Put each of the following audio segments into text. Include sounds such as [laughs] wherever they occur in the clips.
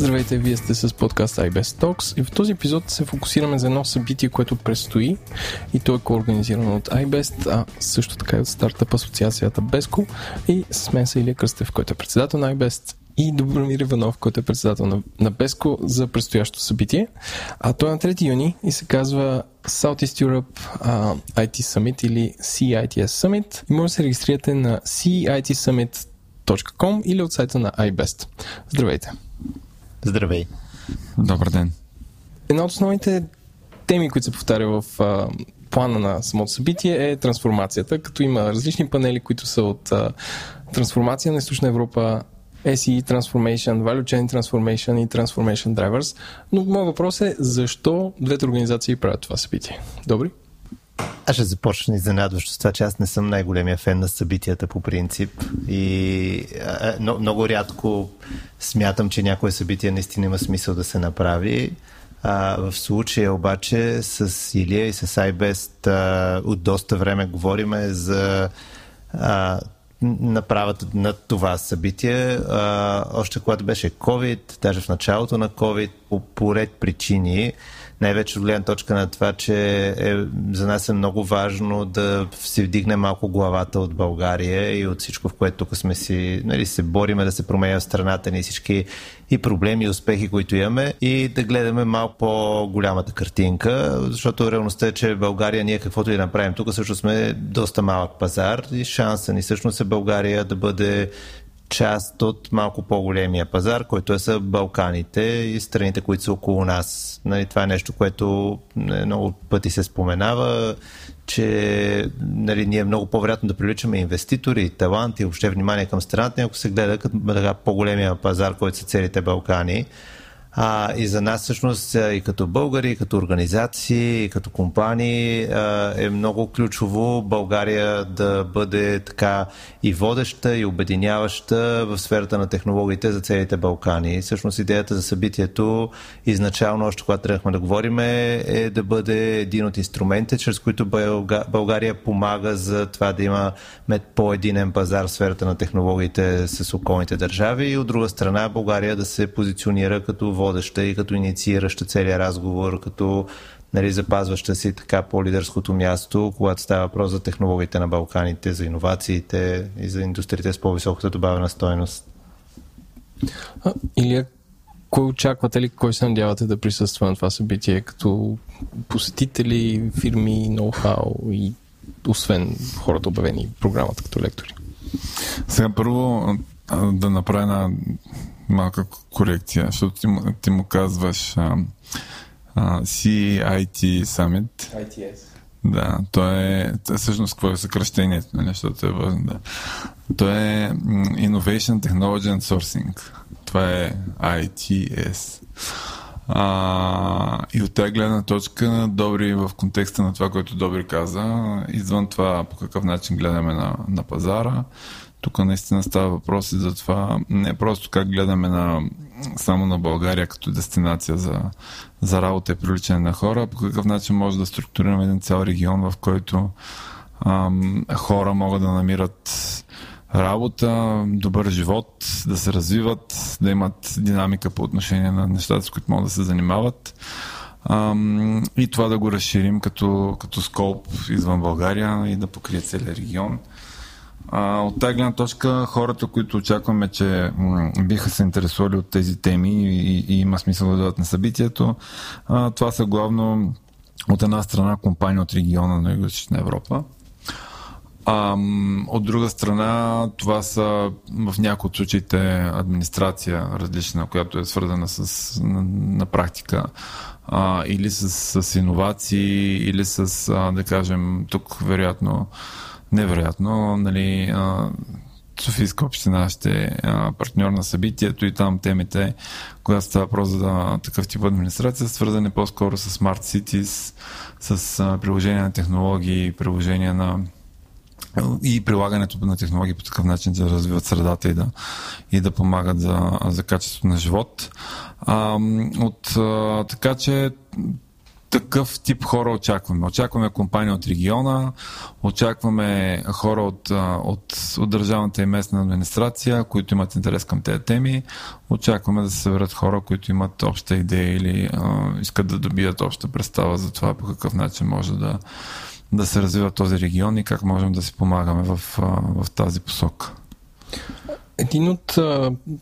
Здравейте, вие сте с подкаст iBest Talks и в този епизод се фокусираме за едно събитие, което предстои и то е коорганизирано от iBest, а също така и от стартъп асоциацията Беско и с мен са Илия Кръстев, който е председател на iBest и Добромир Иванов, който е председател на, на Беско за предстоящото събитие. А то е на 3 юни и се казва Southeast Europe uh, IT Summit или CITS Summit и може да се регистрирате на CITSummit.com или от сайта на iBest. Здравейте! Здравей! Добър ден! Една от основните теми, които се повтаря в uh, плана на самото събитие е трансформацията, като има различни панели, които са от uh, трансформация на Източна Европа, SE Transformation, Value Chain Transformation и Transformation Drivers. Но моят въпрос е защо двете организации правят това събитие? Добри? Аз ще започна изненадващо с това, че аз не съм най-големия фен на събитията по принцип и но, много рядко смятам, че някое събитие наистина има смисъл да се направи. А, в случая обаче с Илия и с iBest а, от доста време говориме за а, направата на това събитие. А, още когато беше COVID, даже в началото на COVID, по поред причини, най-вече от гледна точка на това, че е, за нас е много важно да си вдигне малко главата от България и от всичко, в което тук сме си, нали, се бориме да се променя в страната ни всички и проблеми и успехи, които имаме и да гледаме малко по-голямата картинка, защото реалността е, че България ние каквото и направим тук също сме доста малък пазар и шанса ни всъщност е България да бъде част от малко по-големия пазар, който е са Балканите и страните, които са около нас. Нали, това е нещо, което много пъти се споменава, че нали, ние е много по-вероятно да привличаме инвеститори, таланти, въобще внимание към страната, ако се гледа като по-големия пазар, който са целите Балкани. А, и за нас всъщност и като българи, и като организации, и като компании е много ключово България да бъде така и водеща, и обединяваща в сферата на технологиите за целите Балкани. Всъщност идеята за събитието изначално, още когато трябвахме да говорим, е да бъде един от инструментите, чрез които България помага за това да има по-единен пазар в сферата на технологиите с околните държави и от друга страна България да се позиционира като водеща и като инициираща целият разговор, като нали, запазваща си така по-лидерското място, когато става въпрос за технологиите на Балканите, за иновациите и за индустриите с по-високата добавена стоеност. Илия, кой очаквате ли, кой се надявате да присъства на това събитие, като посетители, фирми, ноу-хау и освен хората обявени в програмата като лектори? Сега първо да направя една малка корекция, защото ти, ти му казваш а, а, CIT Summit. ITS. Да, то е, всъщност какво е съкръщението, нали, защото е важно, да. То е Innovation Technology and Sourcing. Това е ITS. А, и от тази гледна точка, Добри в контекста на това, което Добри каза, извън това по какъв начин гледаме на, на пазара, тук наистина става въпрос и за това не просто как гледаме на, само на България като дестинация за, за работа и привличане на хора, по какъв начин може да структурираме един цял регион, в който ам, хора могат да намират работа, добър живот, да се развиват, да имат динамика по отношение на нещата, с които могат да се занимават. Ам, и това да го разширим като, като скоп извън България и да покрие целият регион. А, от тази гледна точка, хората, които очакваме, че м- биха се интересували от тези теми и, и има смисъл да дадат на събитието, а, това са главно от една страна компании от региона на Юго-Источна Европа. А, от друга страна, това са в някои от случаите администрация различна, която е свързана с, на, на практика а, или с, с иновации, или с, а, да кажем, тук вероятно невероятно. Нали, а, Софийска община ще е партньор на събитието и там темите, когато става въпрос за такъв тип администрация, свързани по-скоро с Smart Cities, с а, приложение на технологии, приложение на и прилагането на технологии по такъв начин да развиват средата и да, и да помагат за, за качеството на живот. А, от, а, така че такъв тип хора очакваме. Очакваме компания от региона, очакваме хора от, от, от държавната и местна администрация, които имат интерес към тези теми. Очакваме да се съберат хора, които имат обща идея или а, искат да добият обща представа за това по какъв начин може да, да се развива този регион и как можем да си помагаме в, в тази посока. Един от,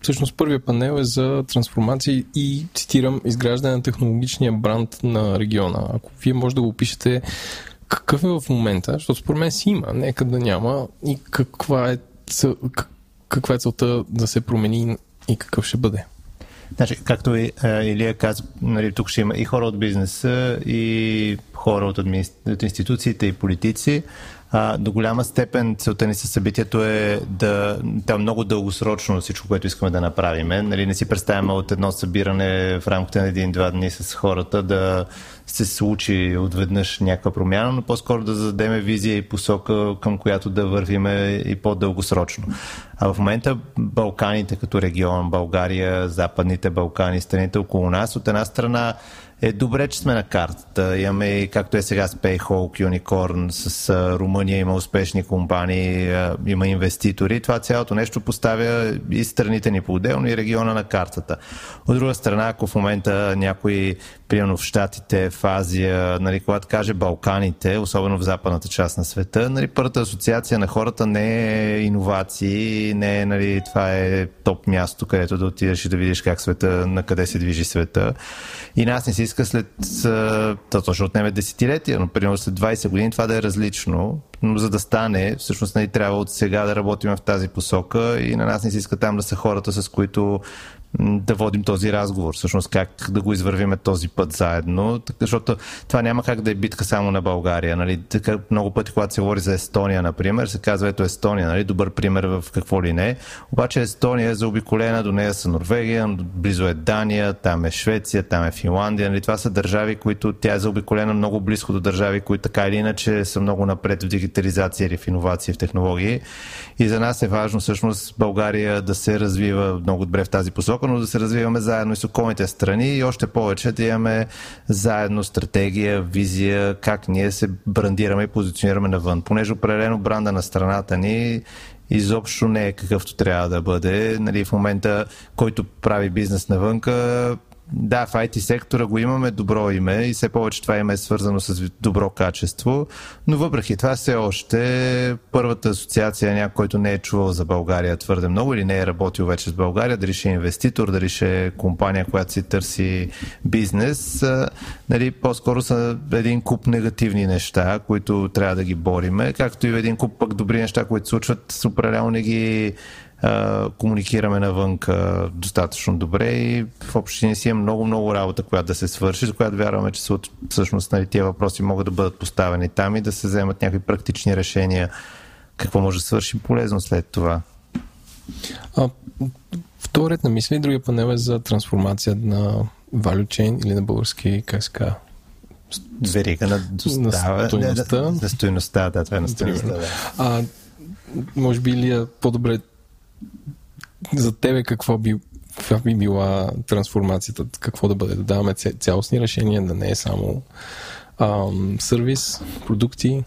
всъщност, първия панел е за трансформация и, цитирам, изграждане на технологичния бранд на региона. Ако вие може да го опишете какъв е в момента, защото според мен си има, нека да няма и каква е, каква е целта да се промени и какъв ще бъде. Значи, както и Илия каза, нали, тук ще има и хора от бизнеса, и хора от, админи... от институциите, и политици. А, до голяма степен целта ни със събитието е да, да много дългосрочно всичко, което искаме да направим. Нали, не си представяме от едно събиране в рамките на един-два дни с хората да се случи отведнъж някаква промяна, но по-скоро да зададем визия и посока, към която да вървиме и по-дългосрочно. А в момента Балканите като регион, България, Западните Балкани, страните около нас, от една страна е добре, че сме на картата. Имаме, както е сега с Payhawk, Unicorn, с Румъния има успешни компании, има инвеститори. Това цялото нещо поставя и страните ни по-отделно и региона на картата. От друга страна, ако в момента някой примерно в Штатите, в Азия, нали, когато каже Балканите, особено в западната част на света, нали, първата асоциация на хората не е иновации, не е, нали, това е топ място, където да отидеш и да видиш как света, на къде се движи света. И нас не се иска след, то ще отнеме десетилетия, но примерно след 20 години това да е различно, но за да стане, всъщност нали, трябва от сега да работим в тази посока и на нас не се иска там да са хората, с които да водим този разговор, всъщност как да го извървиме този път заедно, защото това няма как да е битка само на България. Нали? Така, много пъти, когато се говори за Естония, например, се казва, ето Естония, нали? добър пример в какво ли не. Обаче Естония е заобиколена, до нея са Норвегия, близо е Дания, там е Швеция, там е Финландия. Нали? Това са държави, които тя е заобиколена много близко до държави, които така или иначе са много напред в дигитализация или в иновации, в технологии. И за нас е важно всъщност България да се развива много добре в тази посока, но да се развиваме заедно и с околните страни и още повече да имаме заедно стратегия, визия, как ние се брандираме и позиционираме навън. Понеже определено бранда на страната ни изобщо не е какъвто трябва да бъде. Нали, в момента, който прави бизнес навънка, да, в IT сектора го имаме добро име и все повече това име е свързано с добро качество, но въпреки това все още първата асоциация някой, който не е чувал за България твърде много или не е работил вече с България, дали ще е инвеститор, дали ще е компания, която си търси бизнес, нали, по-скоро са един куп негативни неща, които трябва да ги бориме, както и един куп пък добри неща, които случват, определено не ги комуникираме навън достатъчно добре и в общини си е много-много работа, която да се свърши, за която вярваме, че всъщност нали, тия въпроси могат да бъдат поставени там и да се вземат някакви практични решения какво може да свърши полезно след това. А, вторият на мисли, другия панел е за трансформация на value chain или на български, как се казва, верига на достава. На стоеността. На стоеността, да, това е на стоеността. Да. А, може би е по-добре за тебе какво би, каква би била трансформацията? Какво да бъде? Да даваме цялостни решения, да не е само ам, сервис, продукти?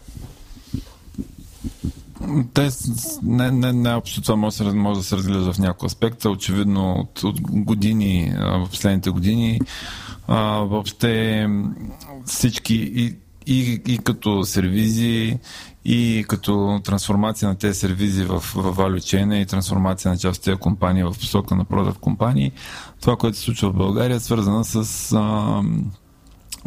Те, не, не, не общо това може, може да се разглежда в няколко аспекта. Очевидно от, от години, в последните години, а, въобще всички и, и, и като сервизи, и като трансформация на тези сервизи в, в value chain и трансформация на част от тези компании в посока на продав компании, това, което се случва в България е свързано с а,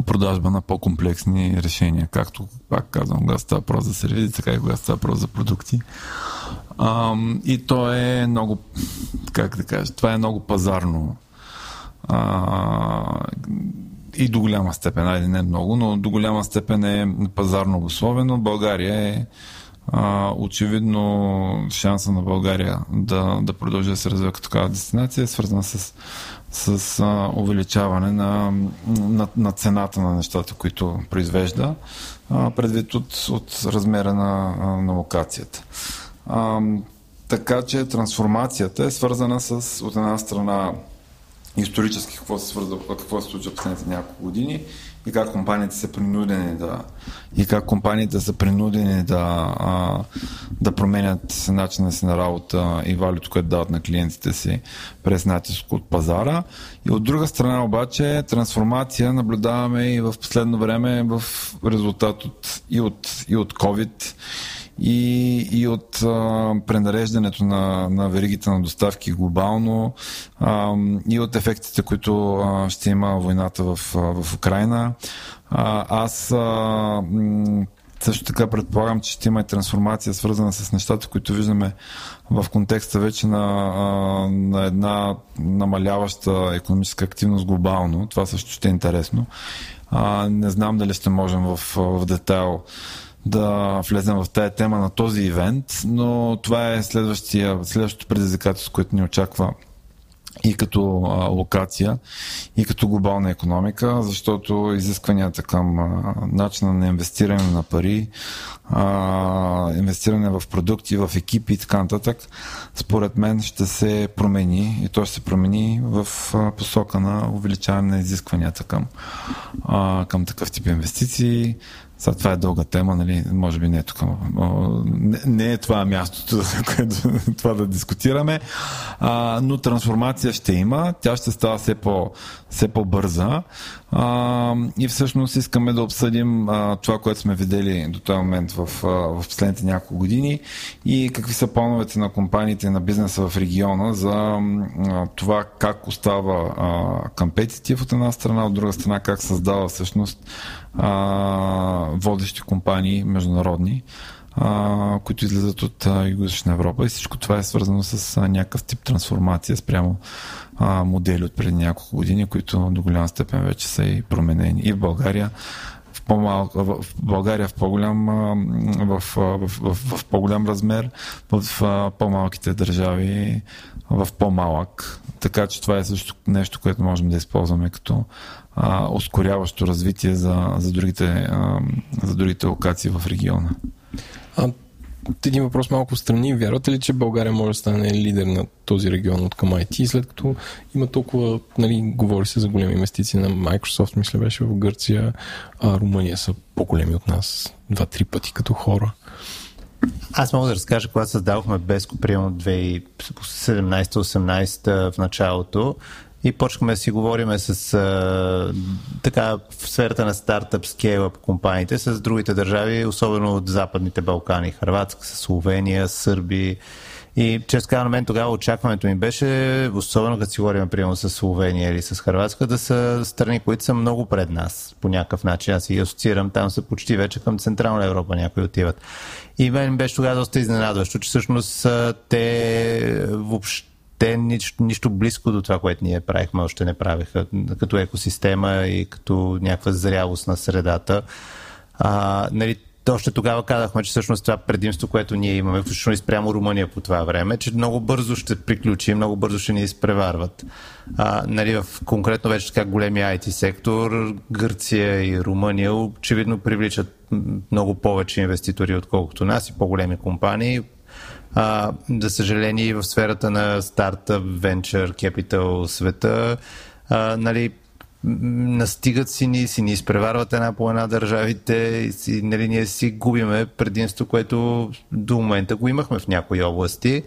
продажба на по-комплексни решения, както пак казвам, когато става въпрос за сервизи, така и когато става въпрос за продукти. А, и то е много, как да кажа, това е много пазарно а, и до голяма степен, айде не много, но до голяма степен е пазарно обусловено. България е а, очевидно шанса на България да, да продължи да се развива като такава дестинация е свързана с, с а, увеличаване на, на, на цената на нещата, които произвежда, а, предвид от, от размера на, на локацията. А, така че трансформацията е свързана с от една страна исторически какво се свързва, какво се случва последните няколко години и как компаниите са принудени да и как компаниите са принудени да, а, да променят начина си на работа и валюто, което дават на клиентите си през натиск от пазара. И от друга страна обаче трансформация наблюдаваме и в последно време в резултат от, и, от, и от COVID и, и от а, пренареждането на, на веригите на доставки глобално а, и от ефектите, които а, ще има войната в, в Украина. А, аз а, също така предполагам, че ще има и трансформация, свързана с нещата, които виждаме в контекста вече на, на една намаляваща економическа активност глобално. Това също ще е интересно. А, не знам дали ще можем в, в детайл да влезем в тая тема на този ивент, но това е следващото предизвикателство, което ни очаква и като локация, и като глобална економика, защото изискванията към начина на инвестиране на пари, инвестиране в продукти, в екипи и така нататък, според мен ще се промени и то ще се промени в посока на увеличаване на изискванията към, към такъв тип инвестиции, сега това е дълга тема, нали? може би не е тук. Не, не е това мястото, [laughs] което това да дискутираме, а, но трансформация ще има, тя ще става все, по, все по-бърза. А, и всъщност искаме да обсъдим а, това, което сме видели до този момент в, а, в последните няколко години и какви са плановете на компаниите на бизнеса в региона за а, това как остава компетитив от една страна, от друга страна как създава всъщност а, водещи компании международни, които излизат от Юго-Источна Европа и всичко това е свързано с а, някакъв тип трансформация спрямо а, модели от преди няколко години, които до голяма степен вече са и променени. И в България в, в България в по-голям, в, в, в, в по-голям размер, в, в по-малките държави в по-малък. Така че това е също нещо, което можем да използваме като а, ускоряващо развитие за, за, другите, а, за другите локации в региона. А, един въпрос малко страни. Вярвате ли, че България може да стане лидер на този регион от към IT, след като има толкова, нали, говори се за големи инвестиции на Microsoft, мисля беше в Гърция, а Румъния са по-големи от нас, два-три пъти като хора. Аз мога да разкажа, когато създадохме Беско, примерно 2017-18 в началото, и почнахме да си говориме с а, така в сферата на стартъп, скейлъп компаниите с другите държави, особено от Западните Балкани, Хрватска, Словения, Сърби. И често казано, мен тогава очакването ми беше, особено като си говорим, примерно с Словения или с Хрватска, да са страни, които са много пред нас по някакъв начин. Аз си асоциирам, там са почти вече към Централна Европа някои отиват. И мен беше тогава доста изненадващо, че всъщност те въобще те нищо, нищо близко до това, което ние правихме, още не правиха като екосистема и като някаква зрялост на средата. А, нали, още тогава казахме, че всъщност това предимство, което ние имаме, включително и спрямо Румъния по това време, че много бързо ще приключи, много бързо ще ни изпреварват. А, нали, в конкретно вече така големия IT сектор, Гърция и Румъния очевидно привличат много повече инвеститори, отколкото нас и по-големи компании. А, за съжаление, в сферата на стартъп, венчър, capital света, а, нали, настигат си ни, си ни изпреварват една по една държавите и си, нали, ние си губиме предимство, което до момента го имахме в някои области,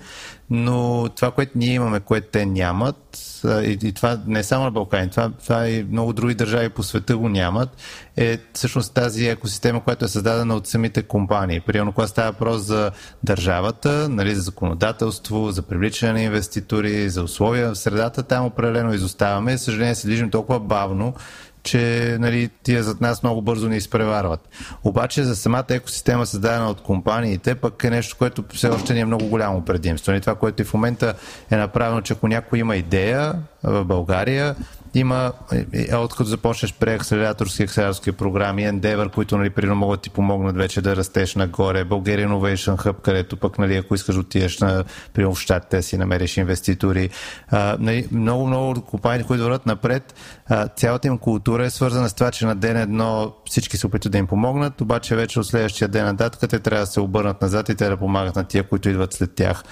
но това, което ние имаме, което те нямат, и, и това не е само на Балкани, това, това и много други държави по света го нямат, е всъщност тази екосистема, която е създадена от самите компании. Примерно, когато става въпрос за държавата, нали, за законодателство, за привличане на инвеститори, за условия в средата, там определено изоставаме. Съжаление се движим толкова бавно, че нали, тия зад нас много бързо ни изпреварват. Обаче за самата екосистема, създадена от компаниите, пък е нещо, което все още ни е много голямо предимство. Нали, това, което и в момента е направено, че ако някой има идея в България, има, е, е, откато започнеш преакселераторски акселераторски програми, Endeavor, които нали, примерно могат ти помогнат вече да растеш нагоре, Bulgaria Innovation Hub, където пък, нали, ако искаш отидеш на, примерно в щатите, си намериш инвеститори. А, нали, много, много компании, които върват напред, а, цялата им култура е свързана с това, че на ден едно всички се опитват да им помогнат, обаче вече от следващия ден нататък те трябва да се обърнат назад и те да помагат на тия, които идват след тях.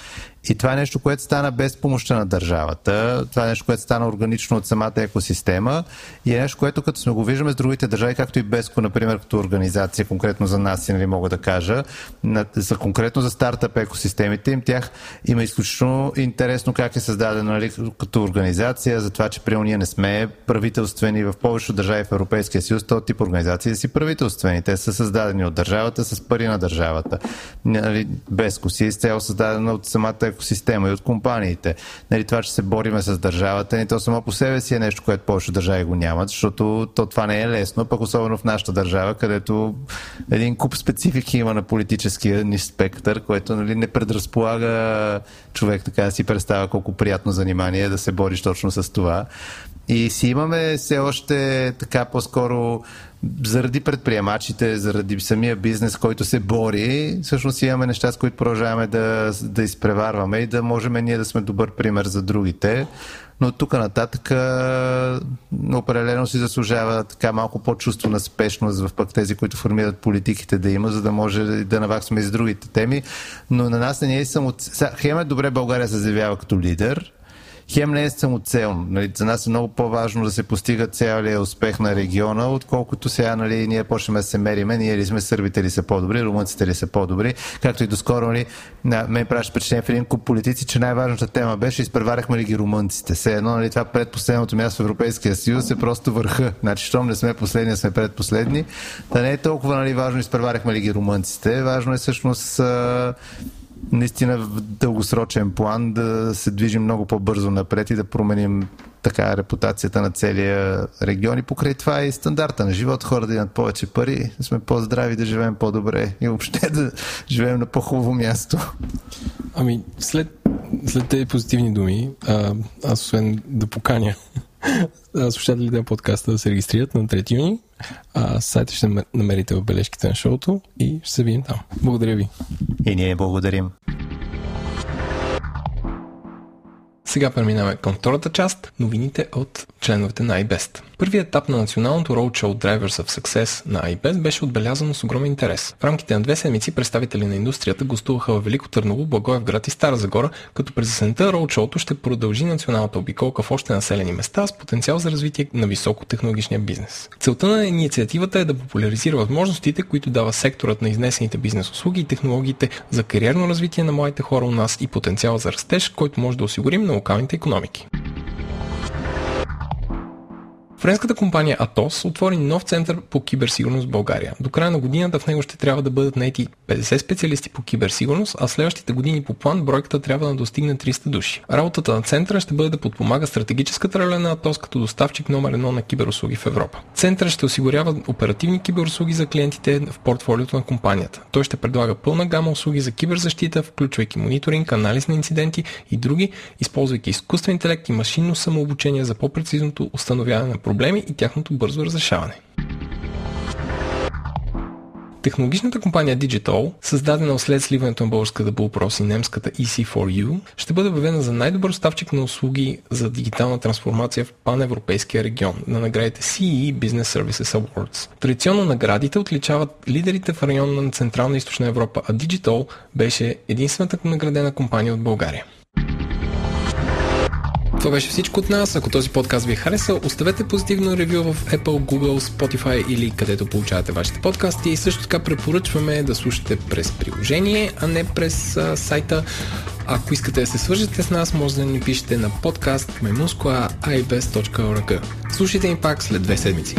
И това е нещо, което стана без помощта на държавата. Това е нещо, което стана органично от самата екосистема и е нещо, което като сме го виждаме с другите държави, както и Беско, например, като организация, конкретно за нас, нали, мога да кажа, за конкретно за стартъп екосистемите им, тях има изключително интересно как е създадено нали, като организация, за това, че при ние не сме правителствени в повечето държави в Европейския съюз, този тип организации си правителствени. Те са създадени от държавата с пари на държавата. Нали, Беско си е изцяло създадена от самата екосистема и от компаниите. Нали, това, че се бориме с държавата, ни то само по себе си е нещо, което повече държави го нямат, защото то това не е лесно, пък особено в нашата държава, където един куп специфики има на политическия ни спектър, което нали, не предразполага човек така да си представя колко приятно занимание е да се бориш точно с това. И си имаме все още така по-скоро заради предприемачите, заради самия бизнес, който се бори, всъщност имаме неща, с които продължаваме да, да изпреварваме и да можем ние да сме добър пример за другите. Но тук нататък определено си заслужава така малко по-чувство на спешност в пък тези, които формират политиките да има, за да може да наваксваме и с другите теми. Но на нас не е само... Хем е добре България се заявява като лидер, хем не е самоцелно. Нали, за нас е много по-важно да се постига целият успех на региона, отколкото сега нали, ние почнем да се мериме, ние ли сме сърбите ли са по-добри, румънците ли са по-добри, както и доскоро нали, на мен правиш впечатление в един куп политици, че най-важната тема беше изпреваряхме ли ги румънците. Все едно нали, това предпоследното място в Европейския съюз е просто върха. Значи, щом не сме последни, сме предпоследни. Да не е толкова нали, важно изпреваряхме ли ги румънците. Важно е всъщност наистина в дългосрочен план да се движим много по-бързо напред и да променим така репутацията на целия регион и покрай това е и стандарта на живот, хора да имат повече пари, да сме по-здрави, да живеем по-добре и въобще да живеем на по-хубаво място. Ами, след, след тези позитивни думи, а, аз освен да поканя слушателите на подкаста да се регистрират на 3 юни. А, сайта ще намерите в бележките на шоуто и ще се видим там. Благодаря ви. И ние благодарим. Сега преминаваме към втората част – новините от членовете на iBest. Първият етап на националното Roadshow Drivers of Success на iBest беше отбелязан с огромен интерес. В рамките на две седмици представители на индустрията гостуваха в Велико Търново, Благоевград и Стара Загора, като през есента Roadshowто ще продължи националната обиколка в още населени места с потенциал за развитие на високотехнологичния бизнес. Целта на инициативата е да популяризира възможностите, които дава секторът на изнесените бизнес услуги и технологиите за кариерно развитие на младите хора у нас и потенциал за растеж, който може да осигурим на локалните економики. Френската компания Atos отвори нов център по киберсигурност в България. До края на годината в него ще трябва да бъдат наети 50 специалисти по киберсигурност, а следващите години по план бройката трябва да достигне 300 души. Работата на центъра ще бъде да подпомага стратегическата роля на Atos като доставчик номер едно на киберуслуги в Европа. Центърът ще осигурява оперативни киберуслуги за клиентите в портфолиото на компанията. Той ще предлага пълна гама услуги за киберзащита, включвайки мониторинг, анализ на инциденти и други, използвайки изкуствен интелект и машинно самообучение за по-прецизното установяване на проблеми и тяхното бързо разрешаване. Технологичната компания Digital, създадена след сливането на българската Bullpros и немската EC4U, ще бъде въведена за най-добър ставчик на услуги за дигитална трансформация в паневропейския регион на наградите CE Business Services Awards. Традиционно наградите отличават лидерите в района на Централна и Източна Европа, а Digital беше единствената наградена компания от България. Това беше всичко от нас. Ако този подкаст ви е харесал, оставете позитивно ревю в Apple, Google, Spotify или където получавате вашите подкасти. И също така препоръчваме да слушате през приложение, а не през а, сайта. Ако искате да се свържете с нас, може да ни пишете на подкаст memuskua.ibes.org. Слушайте ни пак след две седмици.